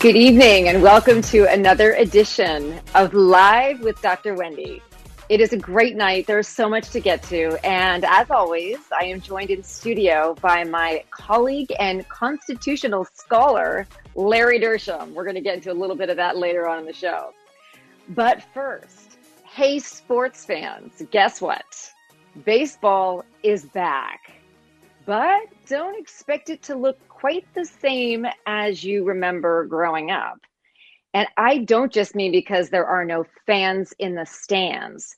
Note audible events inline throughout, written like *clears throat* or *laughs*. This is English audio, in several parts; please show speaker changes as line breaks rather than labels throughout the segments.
Good evening and welcome to another edition of Live with Dr. Wendy. It is a great night. There's so much to get to. And as always, I am joined in studio by my colleague and constitutional scholar, Larry Dersham. We're going to get into a little bit of that later on in the show. But first, hey, sports fans, guess what? Baseball is back. But don't expect it to look quite the same as you remember growing up. And I don't just mean because there are no fans in the stands.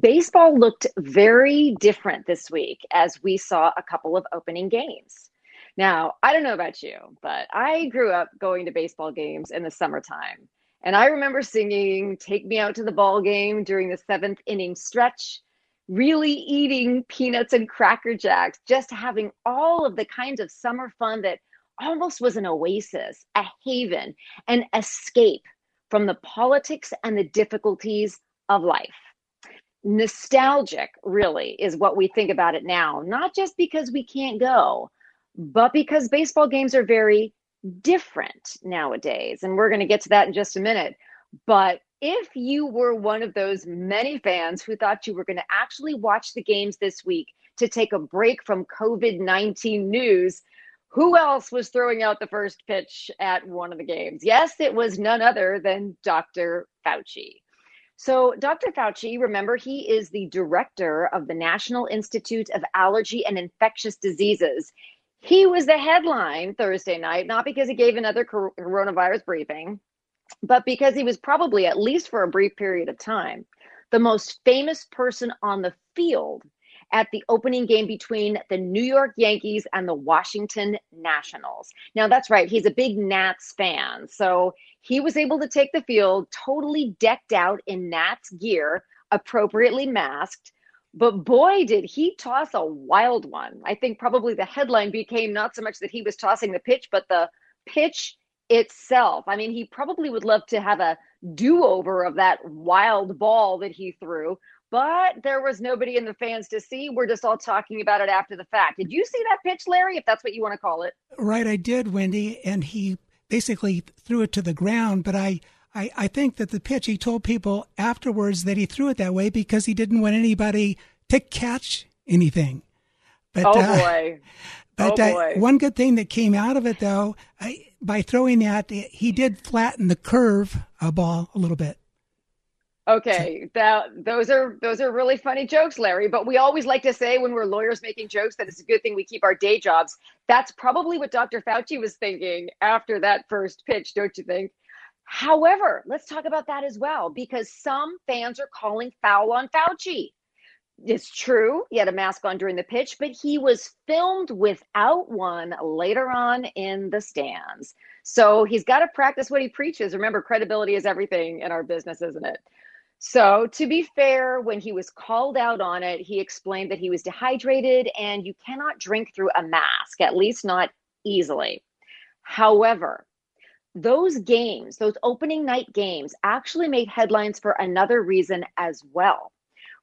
Baseball looked very different this week as we saw a couple of opening games. Now, I don't know about you, but I grew up going to baseball games in the summertime. And I remember singing Take Me Out to the Ball Game during the seventh inning stretch really eating peanuts and cracker jacks, just having all of the kinds of summer fun that almost was an oasis, a haven, an escape from the politics and the difficulties of life. Nostalgic, really, is what we think about it now, not just because we can't go, but because baseball games are very different nowadays. And we're going to get to that in just a minute. But if you were one of those many fans who thought you were going to actually watch the games this week to take a break from COVID 19 news, who else was throwing out the first pitch at one of the games? Yes, it was none other than Dr. Fauci. So, Dr. Fauci, remember, he is the director of the National Institute of Allergy and Infectious Diseases. He was the headline Thursday night, not because he gave another coronavirus briefing, but because he was probably, at least for a brief period of time, the most famous person on the field at the opening game between the New York Yankees and the Washington Nationals. Now, that's right, he's a big Nats fan. So he was able to take the field totally decked out in Nats gear, appropriately masked. But boy, did he toss a wild one. I think probably the headline became not so much that he was tossing the pitch, but the pitch itself. I mean, he probably would love to have a do over of that wild ball that he threw, but there was nobody in the fans to see. We're just all talking about it after the fact. Did you see that pitch, Larry, if that's what you want to call it?
Right, I did, Wendy. And he basically threw it to the ground, but I. I, I think that the pitch, he told people afterwards that he threw it that way because he didn't want anybody to catch anything.
But, oh, uh, boy. *laughs*
But
oh, boy.
Uh, one good thing that came out of it, though, I, by throwing that, he did flatten the curve a ball a little bit.
Okay, that those are those are really funny jokes, Larry. But we always like to say when we're lawyers making jokes that it's a good thing we keep our day jobs. That's probably what Dr. Fauci was thinking after that first pitch, don't you think? However, let's talk about that as well because some fans are calling foul on Fauci. It's true. He had a mask on during the pitch, but he was filmed without one later on in the stands. So he's got to practice what he preaches. Remember, credibility is everything in our business, isn't it? So, to be fair, when he was called out on it, he explained that he was dehydrated and you cannot drink through a mask, at least not easily. However, those games, those opening night games, actually made headlines for another reason as well.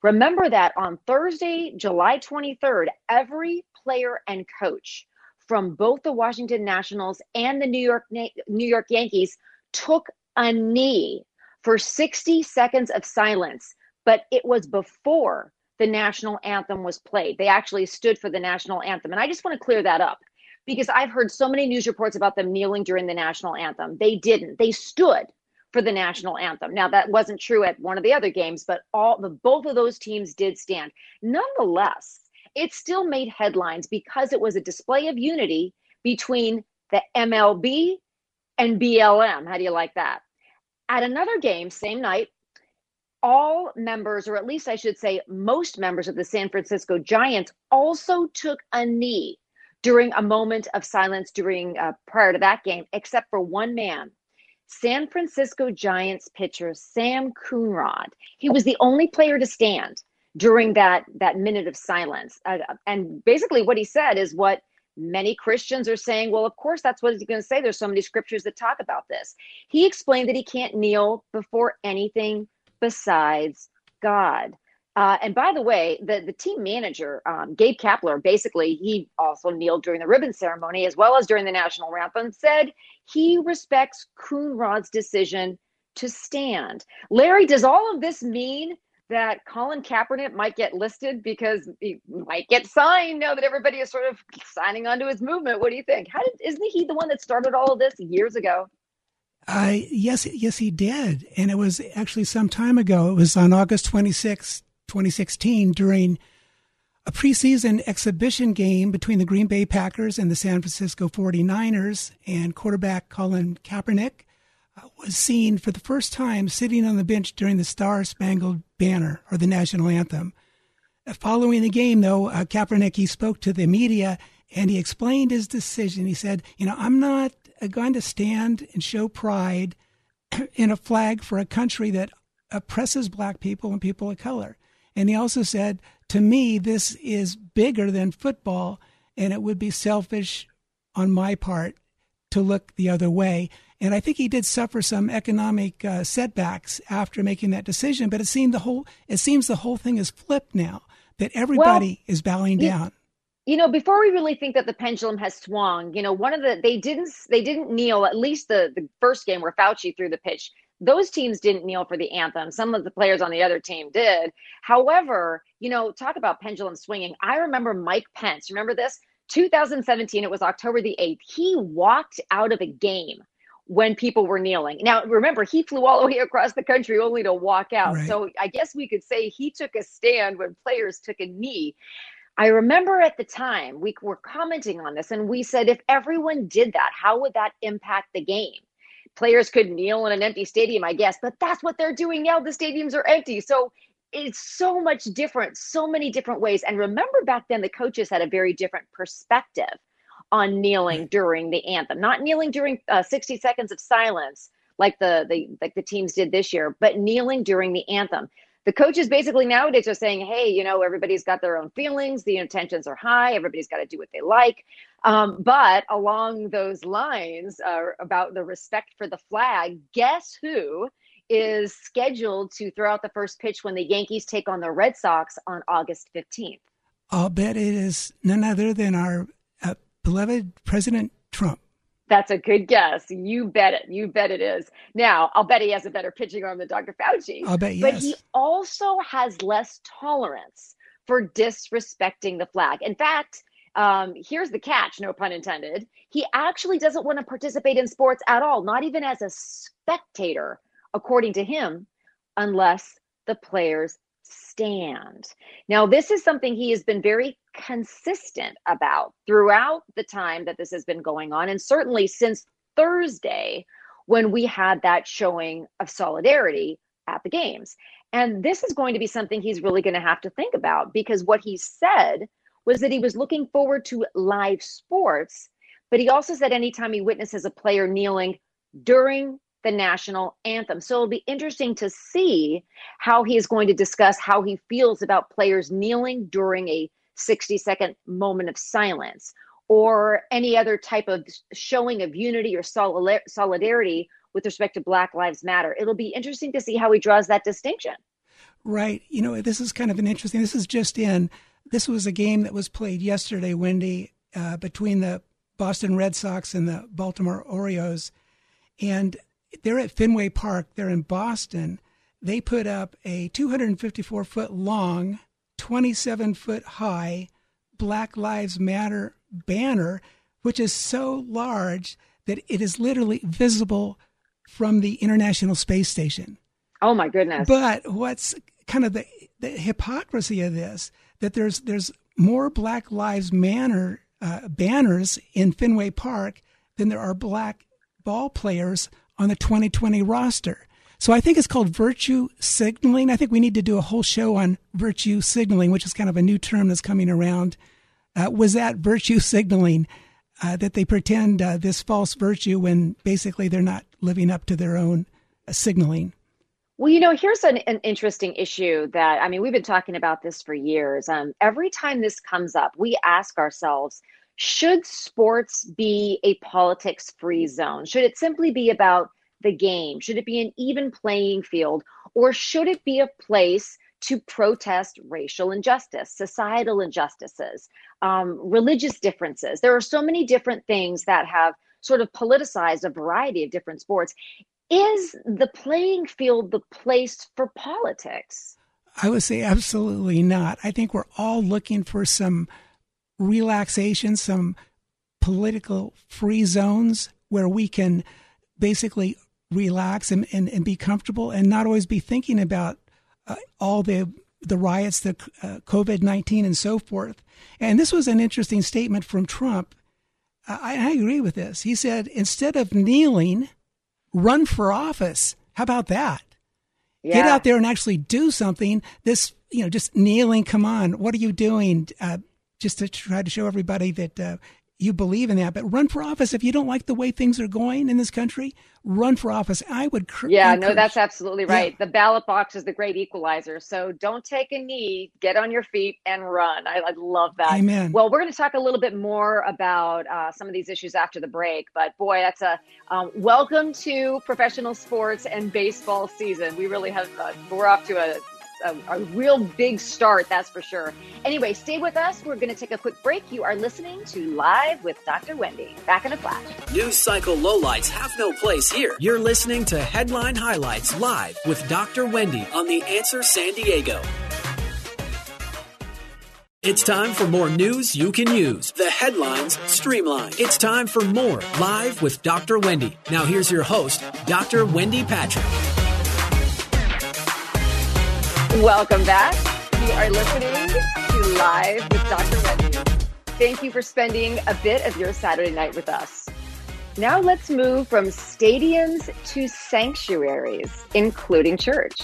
Remember that on Thursday, July 23rd, every player and coach from both the Washington Nationals and the New York New York Yankees took a knee for 60 seconds of silence, but it was before the national anthem was played. They actually stood for the national anthem. And I just want to clear that up because I've heard so many news reports about them kneeling during the national anthem. They didn't. They stood for the national anthem. Now that wasn't true at one of the other games, but all the both of those teams did stand. Nonetheless, it still made headlines because it was a display of unity between the MLB and BLM. How do you like that? At another game, same night, all members, or at least I should say, most members of the San Francisco Giants also took a knee during a moment of silence during uh, prior to that game, except for one man. San Francisco Giants pitcher Sam Coonrod. He was the only player to stand during that that minute of silence. Uh, and basically what he said is what many Christians are saying, well, of course that's what he's going to say. There's so many scriptures that talk about this. He explained that he can't kneel before anything besides God. Uh, and by the way, the, the team manager, um, Gabe Kapler, basically, he also kneeled during the ribbon ceremony as well as during the national anthem, said he respects Coonrod's decision to stand. Larry, does all of this mean that Colin Kaepernick might get listed because he might get signed now that everybody is sort of signing onto his movement? What do you think? How did isn't he the one that started all of this years ago?
Uh, yes, yes, he did, and it was actually some time ago. It was on August 26, 2016, during a preseason exhibition game between the Green Bay Packers and the San Francisco 49ers, and quarterback Colin Kaepernick uh, was seen for the first time sitting on the bench during the Star Spangled Banner or the national anthem. Uh, following the game, though, uh, Kaepernick he spoke to the media and he explained his decision. He said, "You know, I'm not uh, going to stand and show pride *clears throat* in a flag for a country that oppresses black people and people of color." And he also said, to me, this is bigger than football, and it would be selfish on my part to look the other way. And I think he did suffer some economic uh, setbacks after making that decision. But it seemed the whole it seems the whole thing is flipped now that everybody well, is bowing down.
You know, before we really think that the pendulum has swung, you know, one of the they didn't they didn't kneel at least the the first game where Fauci threw the pitch those teams didn't kneel for the anthem. Some of the players on the other team did. However, you know, talk about pendulum swinging. I remember Mike Pence. Remember this? 2017, it was October the 8th. He walked out of a game when people were kneeling. Now, remember, he flew all the way across the country only to walk out. Right. So I guess we could say he took a stand when players took a knee. I remember at the time we were commenting on this and we said, if everyone did that, how would that impact the game? Players could kneel in an empty stadium, I guess, but that's what they're doing now. The stadiums are empty. So it's so much different, so many different ways. And remember back then, the coaches had a very different perspective on kneeling during the anthem, not kneeling during uh, 60 seconds of silence like the, the like the teams did this year, but kneeling during the anthem the coaches basically nowadays are saying, hey, you know, everybody's got their own feelings, the intentions are high, everybody's got to do what they like. Um, but along those lines uh, about the respect for the flag, guess who is scheduled to throw out the first pitch when the Yankees take on the Red Sox on August 15th?
I'll bet it is none other than our uh, beloved President Trump.
That's a good guess. You bet it. You bet it is. Now, I'll bet he has a better pitching arm than Dr. Fauci.
I'll bet
yes. But he also has less tolerance for disrespecting the flag. In fact, um, here's the catch, no pun intended. He actually doesn't want to participate in sports at all, not even as a spectator, according to him, unless the players stand. Now, this is something he has been very consistent about throughout the time that this has been going on, and certainly since Thursday when we had that showing of solidarity at the games. And this is going to be something he's really going to have to think about because what he said was that he was looking forward to live sports, but he also said anytime he witnesses a player kneeling during the national anthem. So it'll be interesting to see how he is going to discuss how he feels about players kneeling during a 60 second moment of silence or any other type of showing of unity or solidarity with respect to Black Lives Matter. It'll be interesting to see how he draws that distinction.
Right. You know, this is kind of an interesting, this is just in, this was a game that was played yesterday, Wendy, uh, between the Boston Red Sox and the Baltimore Orioles. And they're at Fenway Park, they're in Boston. They put up a 254 foot long, 27 foot high Black Lives Matter banner, which is so large that it is literally visible from the International Space Station.
Oh my goodness.
But what's kind of the, the hypocrisy of this that there's there's more Black Lives Matter uh, banners in Fenway Park than there are black ball players on the 2020 roster. So I think it's called virtue signaling. I think we need to do a whole show on virtue signaling, which is kind of a new term that's coming around. Uh, was that virtue *laughs* signaling uh, that they pretend uh, this false virtue when basically they're not living up to their own uh, signaling.
Well, you know, here's an, an interesting issue that I mean, we've been talking about this for years. Um, every time this comes up, we ask ourselves, should sports be a politics free zone? Should it simply be about the game? Should it be an even playing field? Or should it be a place to protest racial injustice, societal injustices, um, religious differences? There are so many different things that have sort of politicized a variety of different sports. Is the playing field the place for politics?
I would say absolutely not. I think we're all looking for some relaxation, some political free zones where we can basically relax and, and, and be comfortable and not always be thinking about uh, all the the riots, the uh, COVID 19, and so forth. And this was an interesting statement from Trump. I, I agree with this. He said, instead of kneeling, run for office. How about that? Yeah. Get out there and actually do something. This, you know, just kneeling, come on, what are you doing? Uh, just to try to show everybody that uh, you believe in that. But run for office if you don't like the way things are going in this country. Run for office. I would. Cr-
yeah, encourage. no, that's absolutely right. Yeah. The ballot box is the great equalizer. So don't take a knee. Get on your feet and run. I, I love that.
Amen.
Well, we're going to talk a little bit more about uh, some of these issues after the break. But boy, that's a um, welcome to professional sports and baseball season. We really have. Uh, we're off to a a, a, real big start, that's for sure. Anyway, stay with us. We're going to take a quick break. You are listening to Live with Dr. Wendy. Back in a flash.
News cycle lowlights have no place here. You're listening to Headline Highlights live with Dr. Wendy on The Answer San Diego. It's time for more news you can use. The headlines streamlined. It's time for more Live with Dr. Wendy. Now, here's your host, Dr. Wendy Patrick.
Welcome back. You are listening to Live with Dr. Wendy. Thank you for spending a bit of your Saturday night with us. Now let's move from stadiums to sanctuaries, including church.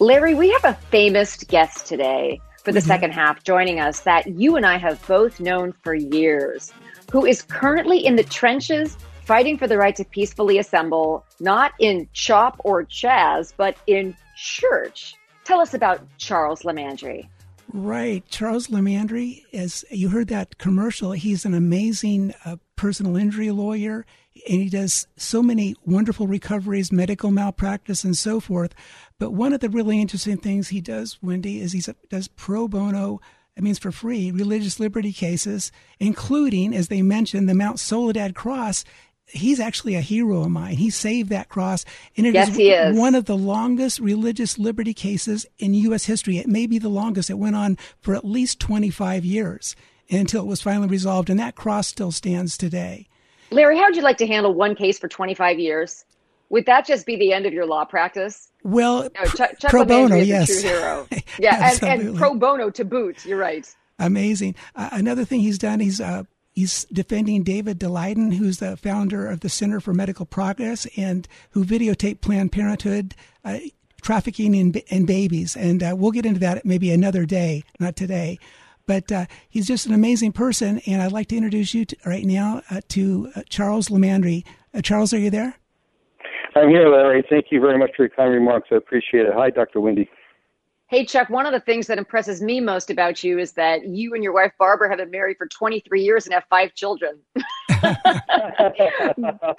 Larry, we have a famous guest today for the mm-hmm. second half joining us that you and I have both known for years, who is currently in the trenches fighting for the right to peacefully assemble, not in chop or chaz, but in church. Tell us about Charles LiMandri.
Right. Charles LiMandri, as you heard that commercial, he's an amazing uh, personal injury lawyer and he does so many wonderful recoveries, medical malpractice, and so forth. But one of the really interesting things he does, Wendy, is he does pro bono, it means for free, religious liberty cases, including, as they mentioned, the Mount Soledad Cross he's actually a hero of mine. He saved that cross,
and it yes, is, is,
one of the longest religious liberty cases in U.S. history. It may be the longest. It went on for at least 25 years until it was finally resolved, and that cross still stands today.
Larry, how would you like to handle one case for 25 years? Would that just be the end of your law practice?
Well, no, Chuck, Chuck pro bono, yes.
true hero. *laughs* Yeah, and, and, pro bono to boot. You're right.
Amazing. Uh, another thing he's done, he's uh, He's defending David Daleiden, who's the founder of the Center for Medical Progress and who videotaped Planned Parenthood uh, trafficking in, in babies. And uh, we'll get into that maybe another day, not today. But uh, he's just an amazing person. And I'd like to introduce you to, right now uh, to uh, Charles LiMandri. Uh, Charles, are you there?
I'm here, Larry. Thank you very much for your kind remarks. I appreciate it. Hi, Dr. Wendy.
Hey, Chuck, one of the things that impresses me most about you is that you and your wife, Barbara, have been married for 23 years and have five children. *laughs*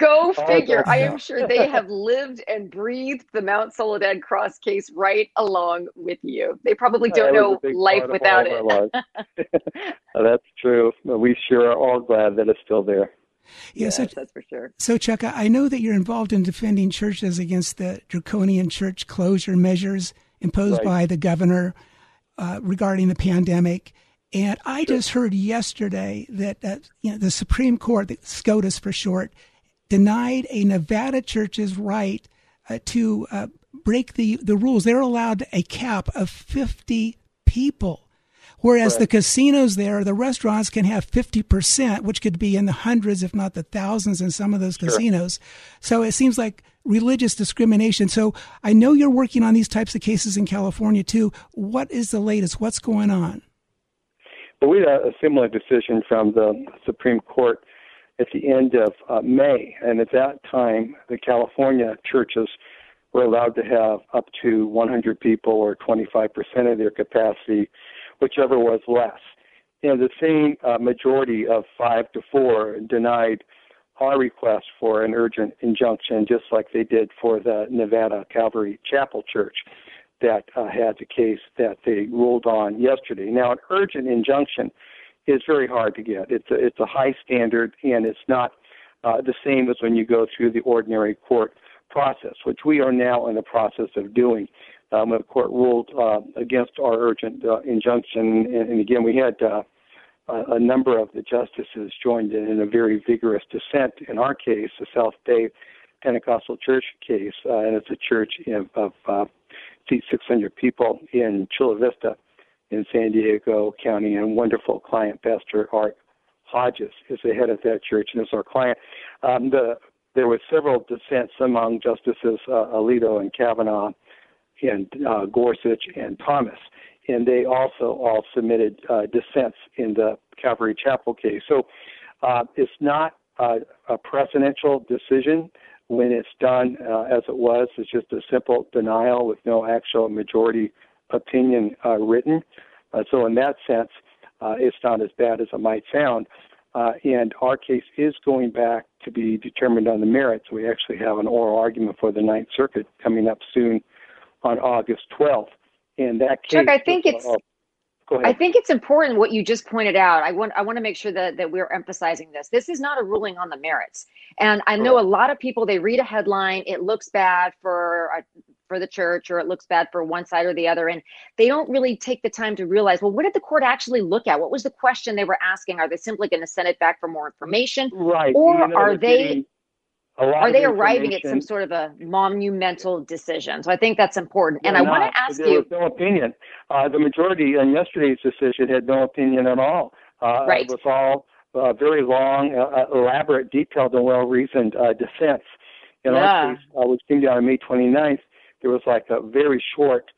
Go *laughs* figure. I am sure they have lived and breathed the Mount Soledad Cross case right along with you. They probably don't know life without it. *laughs*
That's true. We sure are all glad that it's still there.
Yeah, yes, so, that's for sure.
So, Chuck, I know that you're involved in defending churches against the draconian church closure measures imposed right. by the governor uh, regarding the pandemic. And I sure. just heard yesterday that uh, you know, the Supreme Court, the SCOTUS for short, denied a Nevada church's right uh, to uh, break the, the rules. They're allowed a cap of 50 people. Whereas the casinos there, the restaurants can have 50%, which could be in the hundreds, if not the thousands in some of those sure. casinos. So it seems like religious discrimination. So I know you're working on these types of cases in California too. What is the latest? What's going on?
Well, we had a similar decision from the Supreme Court at the end of uh, May, and at that time, the California churches were allowed to have up to 100 people or 25% of their capacity, whichever was less. And the same uh, majority of five to four denied our request for an urgent injunction, just like they did for the Nevada Calvary Chapel Church that uh, had the case that they ruled on yesterday. Now, an urgent injunction is very hard to get. It's a, it's a high standard, and it's not uh, the same as when you go through the ordinary court process, which we are now in the process of doing. Um, the court ruled uh, against our urgent uh, injunction, and, and, again, we had uh, a number of the justices joined in, in a very vigorous dissent in our case, the South Bay Pentecostal Church case, uh, and it's a church of, of uh, 600 people in Chula Vista in San Diego County, and wonderful client, Pastor Art Hodges, is the head of that church and is our client. Um, the, there were several dissents among Justices uh, Alito and Kavanaugh and uh, Gorsuch and Thomas, and they also all submitted uh, dissents in the Calvary Chapel case. So uh, it's not a precedential decision when it's done uh, as it was. It's just a simple denial with no actual majority opinion uh, written. Uh, so in that sense, uh, it's not as bad as it might sound. And our case is going back to be determined on the merits. We actually have an oral argument for the Ninth Circuit coming up soon on August 12th. And that case,
Chuck, I think it's. I think it's important what you just pointed out. I want I want to make sure that, that we're emphasizing this. This is not a ruling on the merits. And I know a lot of people they read a headline, it looks bad for a, for the church or it looks bad for one side or the other and they don't really take the time to realize well what did the court actually look at what was the question they were asking are they simply going to send it back for more information
right
or you know, are they are they arriving at some sort of a monumental decision so i think that's important and i want to ask
there
you
was no opinion uh, the majority in yesterday's decision had no opinion at all uh,
right.
it was all uh, very long, uh, uh elaborate, detailed, and well-reasoned uh, defense. In yeah. our case, uh, which came down on May 29th, there was like a very short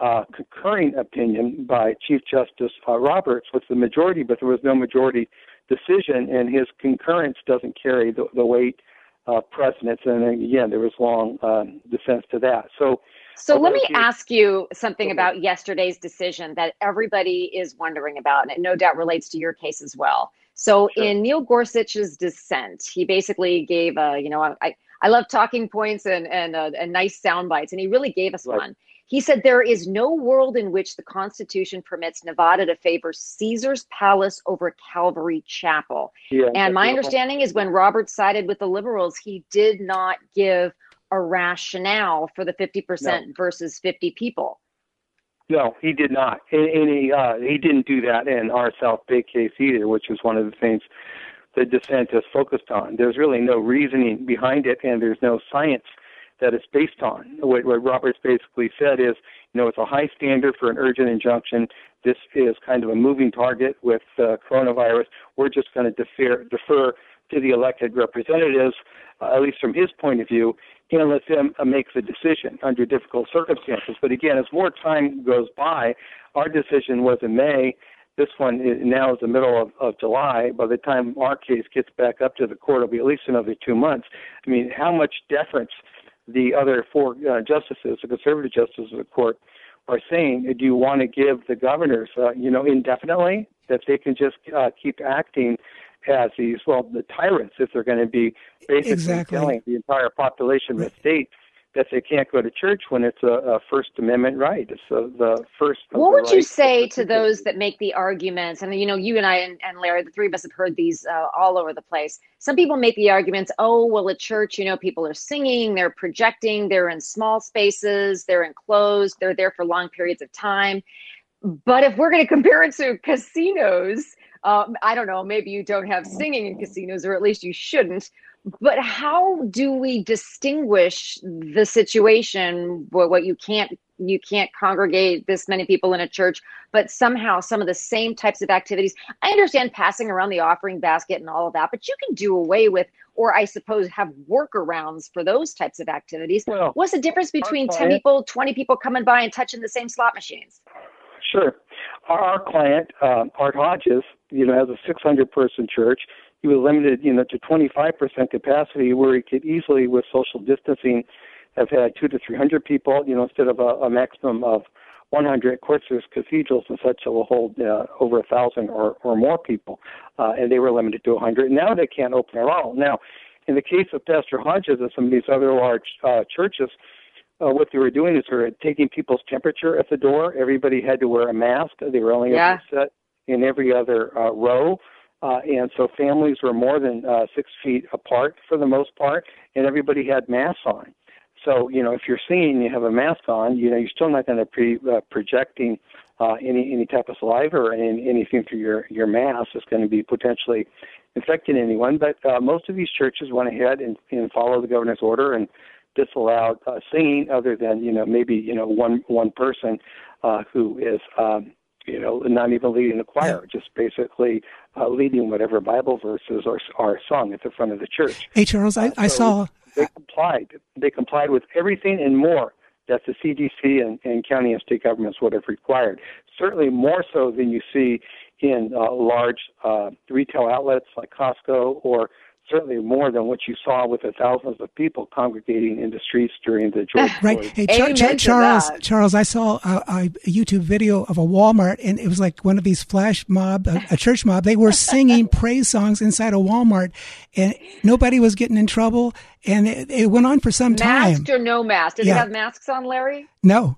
uh, concurring opinion by Chief Justice uh, Roberts with the majority, but there was no majority decision, and his concurrence doesn't carry the, the weight of precedence. And again, there was long um, defense to that. So,
so let me ask you something about yesterday's decision that everybody is wondering about, and it no doubt relates to your case as well. So, sure. in Neil Gorsuch's dissent, he basically gave a, you know, I, I love talking points and and, uh, and nice sound bites, and he really gave us right. one. He said there is no world in which the Constitution permits Nevada to favor Caesar's Palace over Calvary Chapel. Yeah, and my understanding is when Roberts sided with the liberals, he did not give a rationale for the 50% no. versus 50 people.
No, he did not, and, and he uh, he didn't do that in our South Bay case either, which was one of the things the dissent is focused on. There's really no reasoning behind it, and there's no science that it's based on. What, what Roberts basically said is, you know, it's a high standard for an urgent injunction. This is kind of a moving target with uh, coronavirus. We're just going to defer, defer to the elected representatives, uh, at least from his point of view, and let them uh, make the decision under difficult circumstances. But again, as more time goes by, our decision was in May this one is, now is the middle of, of July. By the time our case gets back up to the court, it'll be at least another two months. I mean, how much deference the other four uh, justices, the conservative justices of the court, are saying? Do you want to give the governors, uh, you know, indefinitely that they can just uh, keep acting as these, well, the tyrants if they're going to be basically
exactly.
killing the entire population of the state that they can't go to church when it's a, a First Amendment right. It's a, the first.
What would you say to those that make the arguments? And you know, you and I and, and Larry, the three of us have heard these uh, all over the place. Some people make the arguments, oh, well, at church, you know, people are singing, they're projecting, they're in small spaces, they're enclosed, they're there for long periods of time. But if we're going to compare it to casinos, um, I don't know, maybe you don't have singing in casinos, or at least you shouldn't but how do we distinguish the situation where what you can't you can't congregate this many people in a church but somehow some of the same types of activities? I understand passing around the offering basket and all of that but you can do away with or i suppose have workarounds for those types of activities. Well, what's the difference between 10 people 20 people coming by and touching the same slot machines?
Sure. Our, client uh, art hodges you know has a 600 person church he was limited, you know, to 25% capacity, where he could easily, with social distancing, have had two to 300 people, you know, instead of a, a maximum of 100. Of course, there's cathedrals and such that will hold uh, over a thousand or, or more people, uh, and they were limited to 100. Now they can't open at all. Now, in the case of Pastor Hodges and some of these other large uh, churches, uh, what they were doing is they were taking people's temperature at the door. Everybody had to wear a mask. They were only
yeah.
able to sit in every other uh, row. Uh, and so families were more than uh, six feet apart for the most part, and everybody had masks on. So, you know, if you're singing, you have a mask on, you know, you're still not going to be uh, projecting uh, any any type of saliva or any, anything through your your mask is going to be potentially infecting anyone. But uh, most of these churches went ahead and, and followed the governor's order and disallowed uh, singing, other than you know maybe you know one one person uh, who is um, you know not even leading the choir, just basically uh, leading whatever Bible verses are are sung at the front of the church.
Hey Charles, I, I saw
they complied. They complied with everything and more that the CDC and, and county and state governments would have required. Certainly more so than you see in uh, large uh, retail outlets like Costco or certainly more than what you saw with the thousands of people congregating in the streets during the *laughs* George
right.
Floyd.
Hey, Char- Char- Charles, Charles, I saw a, a, YouTube video of a Walmart, and it was like one of these flash mob, a, a church mob. They were singing *laughs* praise songs inside a Walmart, and nobody was getting in trouble. And it, it went on for some time.
Masked or no mask? Did yeah. they have masks on, Larry?
No,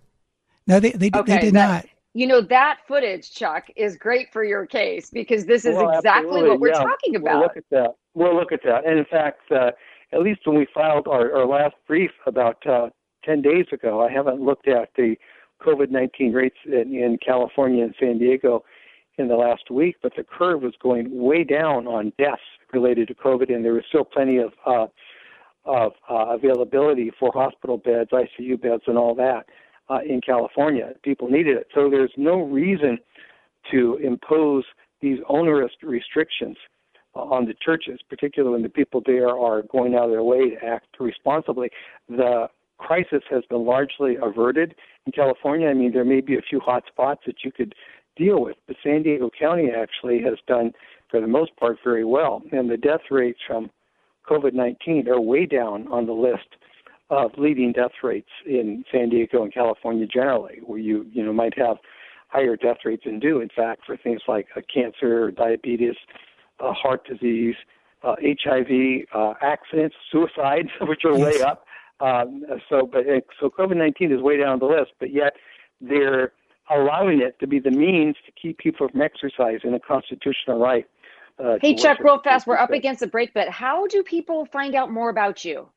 no, they they,
okay,
they did
that,
not
you know that footage chuck is great for your case because this is
well,
exactly
absolutely.
what we're
yeah.
talking about
we'll look at that we'll look at that and in fact uh, at least when we filed our, our last brief about uh, 10 days ago i haven't looked at the covid-19 rates in, in california and san diego in the last week but the curve was going way down on deaths related to covid and there was still plenty of uh, of uh, availability for hospital beds icu beds and all that uh, in California. People needed it. So there's no reason to impose these onerous restrictions on the churches, particularly when the people there are going out of their way to act responsibly. The crisis has been largely averted in California. I mean, there may be a few hot spots that you could deal with, but San Diego County actually has done, for the most part, very well. And the death rates from COVID 19 are way down on the list of leading death rates in San Diego and California generally, where you you know might have higher death rates than do, in fact, for things like cancer, diabetes, uh, heart disease, uh, HIV, uh, accidents, suicides, *laughs* which are way up. Um, so, but so COVID-19 is way down the list, but yet they're allowing it to be the means to keep people from exercising a constitutional right.
Uh, hey, Chuck, real fast, we're up against the break, but how do people find out more about you?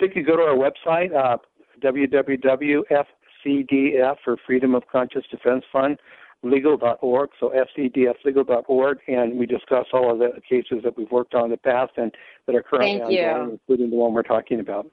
they could go to our website, uh, www.fcdf for Freedom of Conscience Defense Fund legal.org, so fcdflegal.org, and we discuss all of the cases that we've worked on in the past and that are currently
Thank
ongoing,
you.
including the one we're talking about.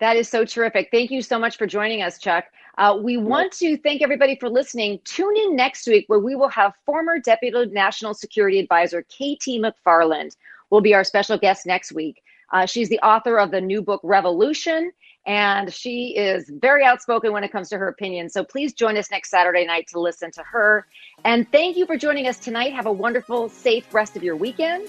That is so terrific. Thank you so much for joining us, Chuck. Uh, we want to thank everybody for listening. Tune in next week where we will have former Deputy National Security Advisor KT McFarland will be our special guest next week. Uh, she's the author of the new book, Revolution, and she is very outspoken when it comes to her opinions. So please join us next Saturday night to listen to her. And thank you for joining us tonight. Have a wonderful, safe rest of your weekend.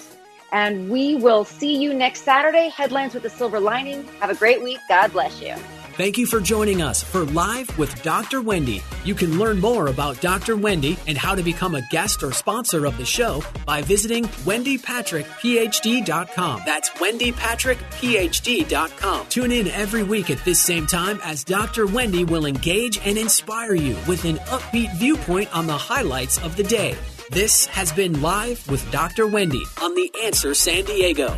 And we will see you next Saturday. Headlines with a silver lining. Have a great week. God bless you.
Thank you for joining us for Live with Dr. Wendy. You can learn more about Dr. Wendy and how to become a guest or sponsor of the show by visiting wendypatrickphd.com. That's wendypatrickphd.com. Tune in every week at this same time as Dr. Wendy will engage and inspire you with an upbeat viewpoint on the highlights of the day. This has been Live with Dr. Wendy on The Answer San Diego.